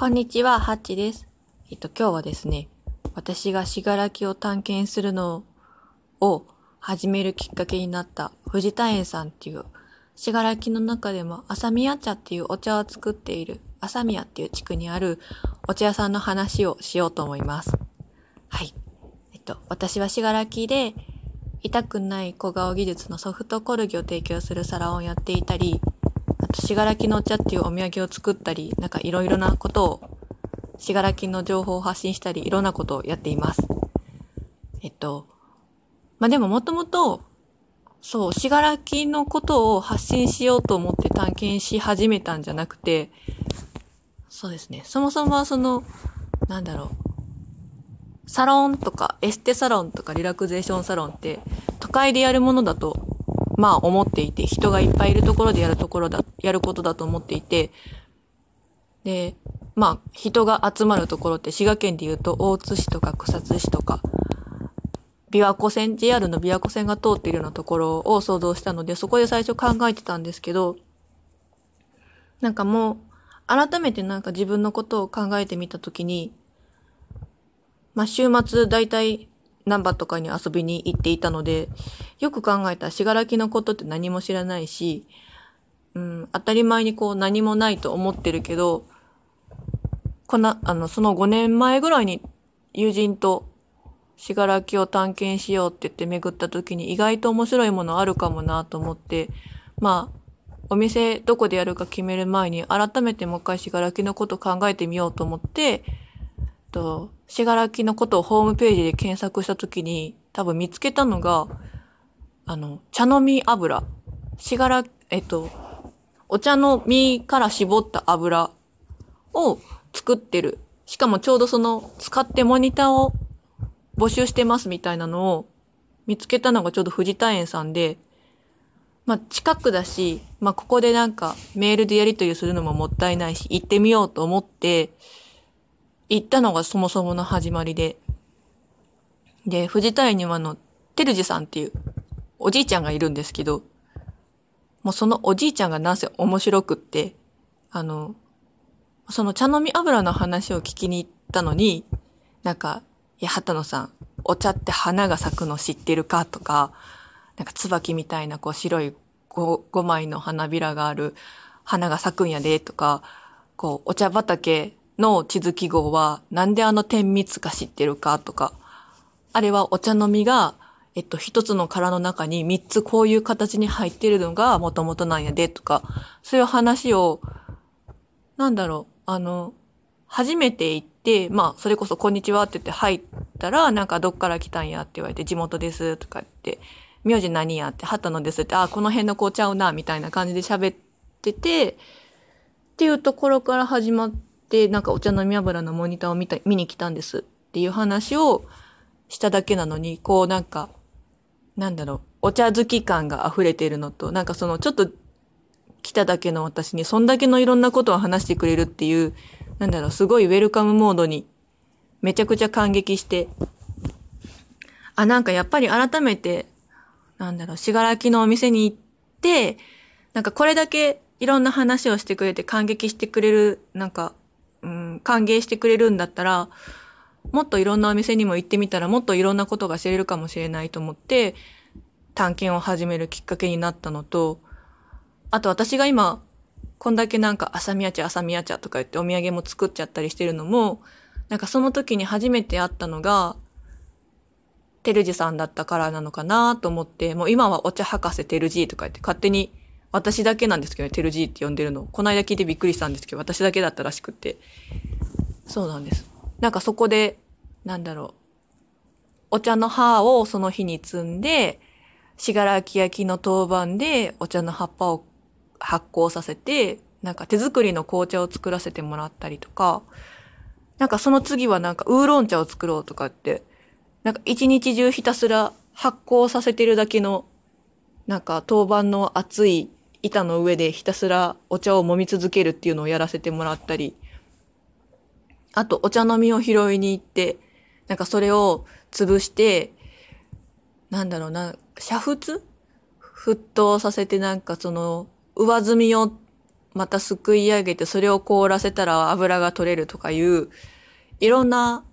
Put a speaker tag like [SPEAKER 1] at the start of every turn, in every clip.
[SPEAKER 1] こんにちは、ハッチです。えっと、今日はですね、私がしがらきを探検するのを始めるきっかけになった藤田園さんっていう、しがらきの中でも朝宮茶っていうお茶を作っている朝宮っていう地区にあるお茶屋さんの話をしようと思います。はい。えっと、私はしがらきで痛くない小顔技術のソフトコルギを提供するサラをやっていたり、と、しがらきのお茶っていうお土産を作ったり、なんかいろいろなことを、しがらきの情報を発信したり、いろんなことをやっています。えっと、まあ、でももともと、そう、しがらきのことを発信しようと思って探検し始めたんじゃなくて、そうですね。そもそもはその、なんだろう。サロンとか、エステサロンとかリラクゼーションサロンって、都会でやるものだとまあ思っていて、人がいっぱいいるところでやるところだ、やることだと思っていて、で、まあ人が集まるところって滋賀県で言うと大津市とか草津市とか、琵琶湖線、JR の琵琶湖線が通っているようなところを想像したので、そこで最初考えてたんですけど、なんかもう、改めてなんか自分のことを考えてみたときに、まあ週末だいたい難波とかに遊びに行っていたので、よく考えたらしがらきのことって何も知らないし、うん、当たり前にこう何もないと思ってるけど、この、あの、その5年前ぐらいに友人としがらきを探検しようって言って巡った時に意外と面白いものあるかもなと思って、まあ、お店どこでやるか決める前に改めてもう一回しがらきのこと考えてみようと思って、と、しがらきのことをホームページで検索したときに、多分見つけたのが、あの、茶飲み油。しがら、えっと、お茶の実から絞った油を作ってる。しかもちょうどその、使ってモニターを募集してますみたいなのを見つけたのがちょうど藤田園さんで、まあ近くだし、まあここでなんかメールでやり取りするのももったいないし、行ってみようと思って、行ったのがそもそもの始まりで。で、藤田園にはあの、てるじさんっていうおじいちゃんがいるんですけど、もうそのおじいちゃんがなんせ面白くって、あの、その茶飲み油の話を聞きに行ったのに、なんか、いや、畑野さん、お茶って花が咲くの知ってるかとか、なんか椿みたいなこう白い 5, 5枚の花びらがある花が咲くんやでとか、こう、お茶畑の地図記号はなんであの点密か知ってるかとか、あれはお茶の実が、えっと、一つの殻の中に三つこういう形に入ってるのがもともとなんやでとか、そういう話を、なんだろう、あの、初めて行って、まあ、それこそこんにちはって言って入ったら、なんかどっから来たんやって言われて、地元ですとか言って、名字何やって、畑野ですって、あ、この辺の子ちゃうな、みたいな感じで喋ってて、っていうところから始まって、で、なんかお茶飲み油のモニターを見た、見に来たんですっていう話をしただけなのに、こうなんか、なんだろう、お茶好き感が溢れているのと、なんかそのちょっと来ただけの私にそんだけのいろんなことを話してくれるっていう、なんだろう、すごいウェルカムモードにめちゃくちゃ感激して、あ、なんかやっぱり改めて、なんだろう、しがらきのお店に行って、なんかこれだけいろんな話をしてくれて感激してくれる、なんか、歓迎してくれるんだったら、もっといろんなお店にも行ってみたらもっといろんなことが知れるかもしれないと思って、探検を始めるきっかけになったのと、あと私が今、こんだけなんか朝宮茶朝宮茶とか言ってお土産も作っちゃったりしてるのも、なんかその時に初めて会ったのが、テルジさんだったからなのかなと思って、もう今はお茶博士テルジーとか言って勝手に私だけなんですけどね、テルジーって呼んでるの。この間聞いてびっくりしたんですけど、私だけだったらしくて。そうなんです。なんかそこで、なんだろう。お茶の葉をその日に摘んで、しがらき焼きの当番でお茶の葉っぱを発酵させて、なんか手作りの紅茶を作らせてもらったりとか、なんかその次はなんかウーロン茶を作ろうとかって、なんか一日中ひたすら発酵させてるだけの、なんか当番の熱い板の上でひたすらお茶を揉み続けるっていうのをやらせてもらったり、あとお茶の実を拾いに行って、なんかそれを潰して、なんだろうな、煮沸？沸騰させてなんかその上澄みをまたすくい上げて、それを凍らせたら油が取れるとかいう、いろんな、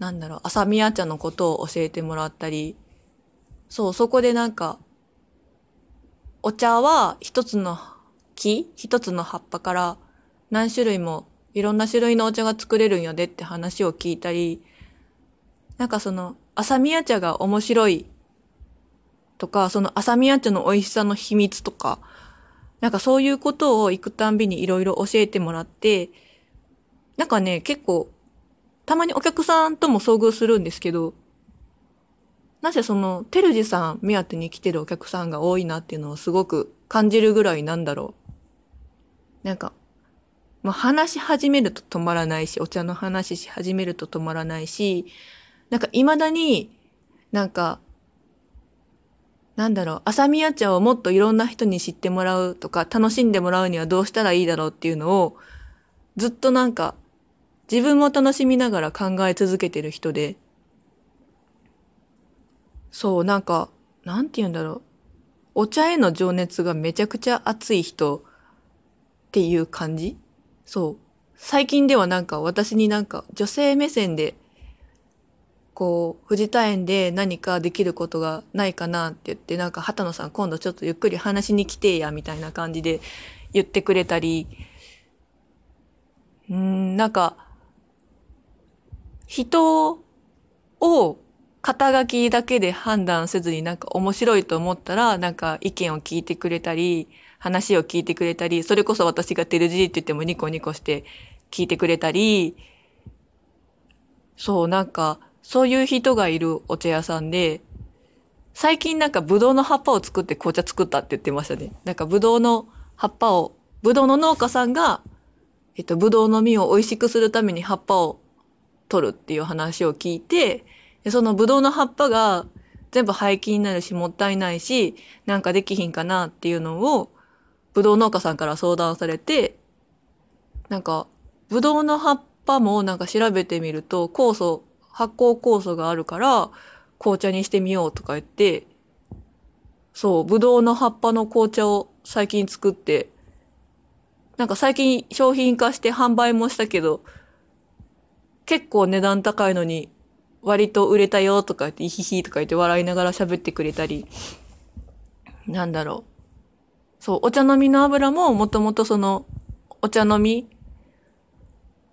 [SPEAKER 1] なんだろう、朝宮茶のことを教えてもらったり、そう、そこでなんか、お茶は一つの木一つの葉っぱから何種類もいろんな種類のお茶が作れるんやでって話を聞いたり、なんかその、朝宮茶が面白いとか、その朝宮茶の美味しさの秘密とか、なんかそういうことを行くたんびにいろいろ教えてもらって、なんかね、結構、たまにお客さんとも遭遇するんですけど、なぜその、テルジさん目当てに来てるお客さんが多いなっていうのをすごく感じるぐらいなんだろう。なんか、まあ、話し始めると止まらないし、お茶の話し始めると止まらないし、なんか未だに、なんか、なんだろう、朝宮茶をもっといろんな人に知ってもらうとか、楽しんでもらうにはどうしたらいいだろうっていうのを、ずっとなんか、自分も楽しみながら考え続けてる人で、そう、なんか、なんて言うんだろう。お茶への情熱がめちゃくちゃ熱い人っていう感じ？そう。最近ではなんか私になんか女性目線でこう、藤田園で何かできることがないかなって言って、なんか、畑野さん今度ちょっとゆっくり話しに来てや、みたいな感じで言ってくれたり、うん、なんか、人肩書きだけで判断せずになんか面白いと思ったら、なんか意見を聞いてくれたり、話を聞いてくれたり、それこそ私がテルジーって言ってもニコニコして聞いてくれたり、そう、なんか、そういう人がいるお茶屋さんで、最近なんかブドウの葉っぱを作って紅茶作ったって言ってましたね。なんかブドウの葉っぱを、ブドウの農家さんが、えっと、ブドウの実を美味しくするために葉っぱを取るっていう話を聞いて、でそのブドウの葉っぱが全部廃棄になるしもったいないし、なんかできひんかなっていうのを、ブドウ農家さんから相談されて、なんか、ブドウの葉っぱもなんか調べてみると、酵素発酵酵素があるから、紅茶にしてみようとか言って、そう、ぶどうの葉っぱの紅茶を最近作って、なんか最近商品化して販売もしたけど、結構値段高いのに、割と売れたよとか言って、イヒヒとか言って笑いながら喋ってくれたり、なんだろう。そう、お茶飲みの油ももともとその、お茶飲み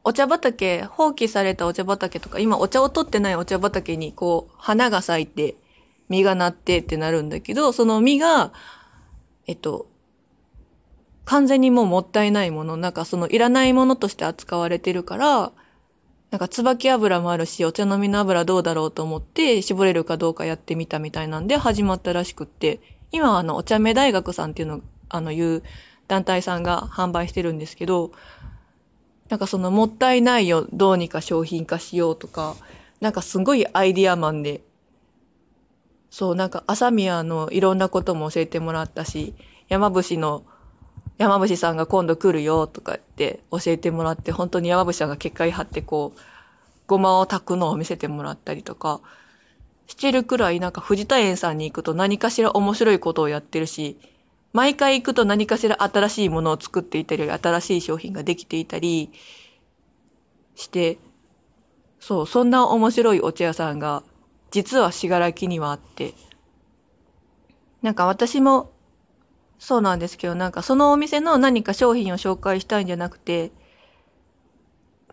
[SPEAKER 1] お茶畑、放棄されたお茶畑とか、今お茶を取ってないお茶畑にこう、花が咲いて、実がなってってなるんだけど、その実が、えっと、完全にもうもったいないもの、なんかそのいらないものとして扱われてるから、なんか椿油もあるし、お茶飲みの油どうだろうと思って、絞れるかどうかやってみたみたいなんで始まったらしくって、今あの、お茶目大学さんっていうの、あの、いう団体さんが販売してるんですけど、なんかそのもったいないよ、どうにか商品化しようとか、なんかすごいアイディアマンで、そう、なんか朝宮のいろんなことも教えてもらったし、山伏の、山伏さんが今度来るよとかって教えてもらって、本当に山伏さんが結界張ってこう、ごまを炊くのを見せてもらったりとか、してるくらいなんか藤田園さんに行くと何かしら面白いことをやってるし、毎回行くと何かしら新しいものを作っていたり、新しい商品ができていたりして、そう、そんな面白いお茶屋さんが、実はしがらきにはあって、なんか私も、そうなんですけど、なんかそのお店の何か商品を紹介したいんじゃなくて、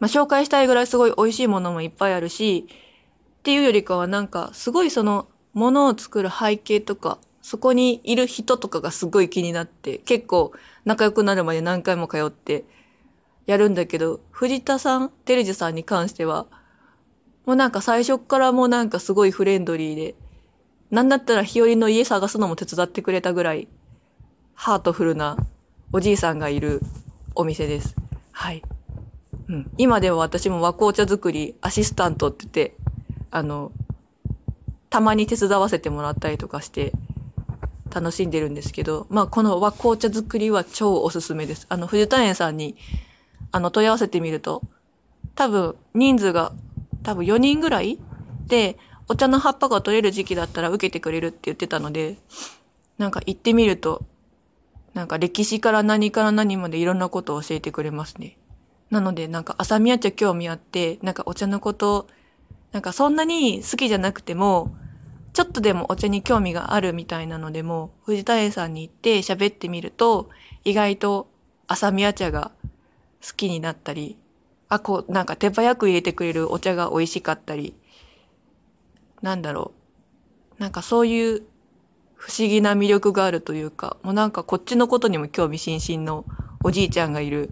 [SPEAKER 1] まあ、紹介したいぐらいすごい美味しいものもいっぱいあるし、っていうよりかはなんかすごいそのものを作る背景とかそこにいる人とかがすごい気になって、結構仲良くなるまで何回も通ってやるんだけど、藤田さん、テレジさんに関しては、もうなんか最初からもうなんかすごいフレンドリーで、なんだったら日和の家探すのも手伝ってくれたぐらい、ハートフルなおじいさんがいるお店です。はい。うん。今では私も和紅茶作りアシスタントって言って、あの、たまに手伝わせてもらったりとかして、楽しんでるんですけど、まあ、この和紅茶作りは超おすすめです。あの、藤田園さんに、あの、問い合わせてみると、多分、人数が、多分4人ぐらいで、お茶の葉っぱが取れる時期だったら受けてくれるって言ってたので、なんか行ってみると、なんか歴史から何から何までいろんなことを教えてくれますね。なので、なんか朝宮茶興味あって、なんかお茶のこと、なんかそんなに好きじゃなくても、ちょっとでもお茶に興味があるみたいなのでも、藤田園さんに行って喋ってみると、意外と朝宮茶が好きになったり、あ、こう、なんか手早く入れてくれるお茶が美味しかったり、なんだろう。なんかそういう不思議な魅力があるというか、もうなんかこっちのことにも興味津々のおじいちゃんがいる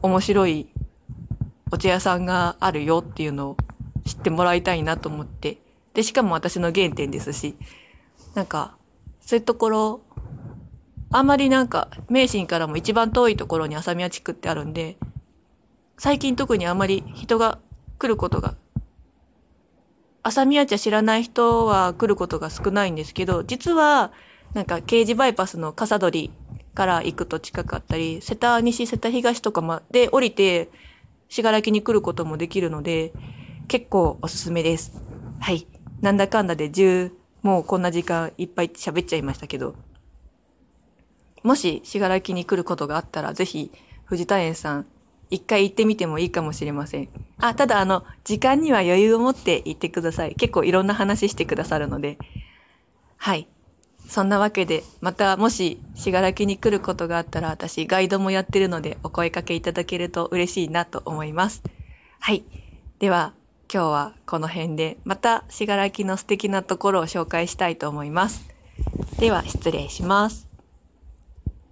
[SPEAKER 1] 面白いお茶屋さんがあるよっていうのを知ってもらいたいなと思って、で、しかも私の原点です。し、なんか、そういうところ、あんまりなんか、名神からも一番遠いところに朝宮地区ってあるんで、最近特にあんまり人が来ることが、朝宮茶知らない人は来ることが少ないんですけど、実は、なんか、刑事バイパスの笠取から行くと近かったり、瀬田西、瀬田東とかまで降りて、信楽に来ることもできるので、結構おすすめです。はい。なんだかんだで10、もうこんな時間いっぱい喋っちゃいましたけど、もし信楽に来ることがあったら、ぜひ、藤田園さん、一回行ってみてもいいかもしれません。あ、ただあの、時間には余裕を持って行ってください。結構いろんな話してくださるので。はい。そんなわけで、またもし、信楽に来ることがあったら、私、ガイドもやってるので、お声かけいただけると嬉しいなと思います。はい。では、今日はこの辺で、また、信楽の素敵なところを紹介したいと思います。では、失礼します。